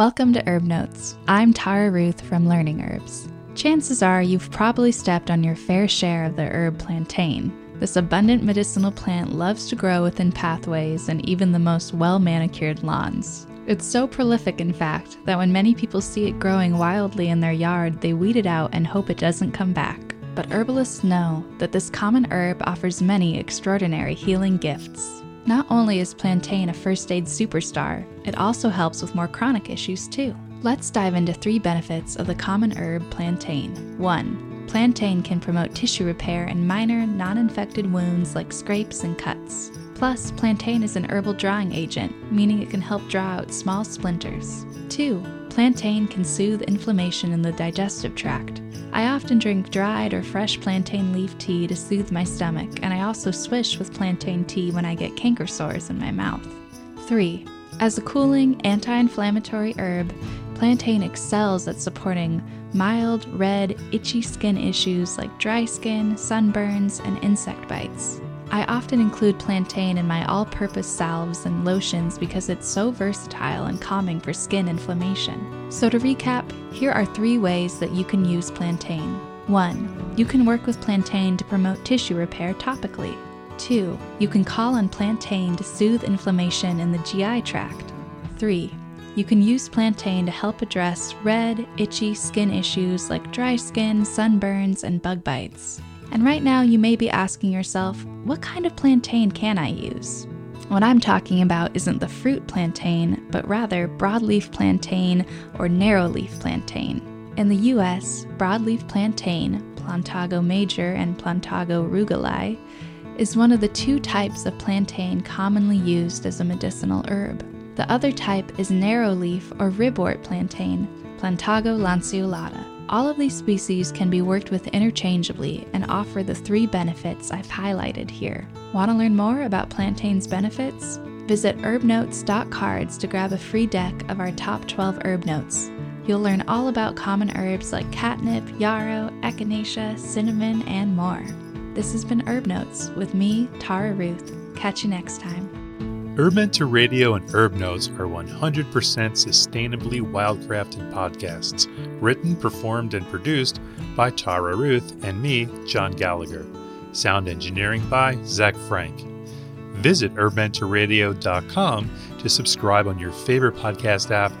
Welcome to Herb Notes. I'm Tara Ruth from Learning Herbs. Chances are you've probably stepped on your fair share of the herb plantain. This abundant medicinal plant loves to grow within pathways and even the most well manicured lawns. It's so prolific, in fact, that when many people see it growing wildly in their yard, they weed it out and hope it doesn't come back. But herbalists know that this common herb offers many extraordinary healing gifts. Not only is plantain a first aid superstar, it also helps with more chronic issues too. Let's dive into three benefits of the common herb plantain. 1. Plantain can promote tissue repair in minor, non infected wounds like scrapes and cuts. Plus, plantain is an herbal drawing agent, meaning it can help draw out small splinters. 2. Plantain can soothe inflammation in the digestive tract. I often drink dried or fresh plantain leaf tea to soothe my stomach, and I also swish with plantain tea when I get canker sores in my mouth. 3. As a cooling, anti inflammatory herb, plantain excels at supporting mild, red, itchy skin issues like dry skin, sunburns, and insect bites. I often include plantain in my all purpose salves and lotions because it's so versatile and calming for skin inflammation. So, to recap, here are three ways that you can use plantain. 1. You can work with plantain to promote tissue repair topically. 2. You can call on plantain to soothe inflammation in the GI tract. 3. You can use plantain to help address red, itchy skin issues like dry skin, sunburns, and bug bites. And right now, you may be asking yourself, what kind of plantain can I use? What I'm talking about isn't the fruit plantain, but rather broadleaf plantain or narrowleaf plantain. In the US, broadleaf plantain, Plantago major and Plantago rugelii, is one of the two types of plantain commonly used as a medicinal herb. The other type is narrowleaf or ribwort plantain, Plantago lanceolata. All of these species can be worked with interchangeably and offer the three benefits I've highlighted here. Want to learn more about plantain's benefits? Visit herbnotes.cards to grab a free deck of our top 12 herb notes. You'll learn all about common herbs like catnip, yarrow, echinacea, cinnamon, and more. This has been Herb Notes with me, Tara Ruth. Catch you next time. Herbmentor Radio and Herb Notes are 100% sustainably wildcrafted podcasts, written, performed, and produced by Tara Ruth and me, John Gallagher. Sound engineering by Zach Frank. Visit herbmentorradio.com to subscribe on your favorite podcast app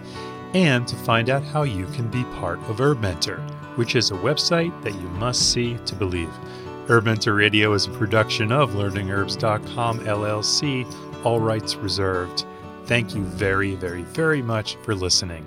and to find out how you can be part of Herbmentor, which is a website that you must see to believe. Herbmentor Radio is a production of LearningHerbs.com LLC all rights reserved. Thank you very, very, very much for listening.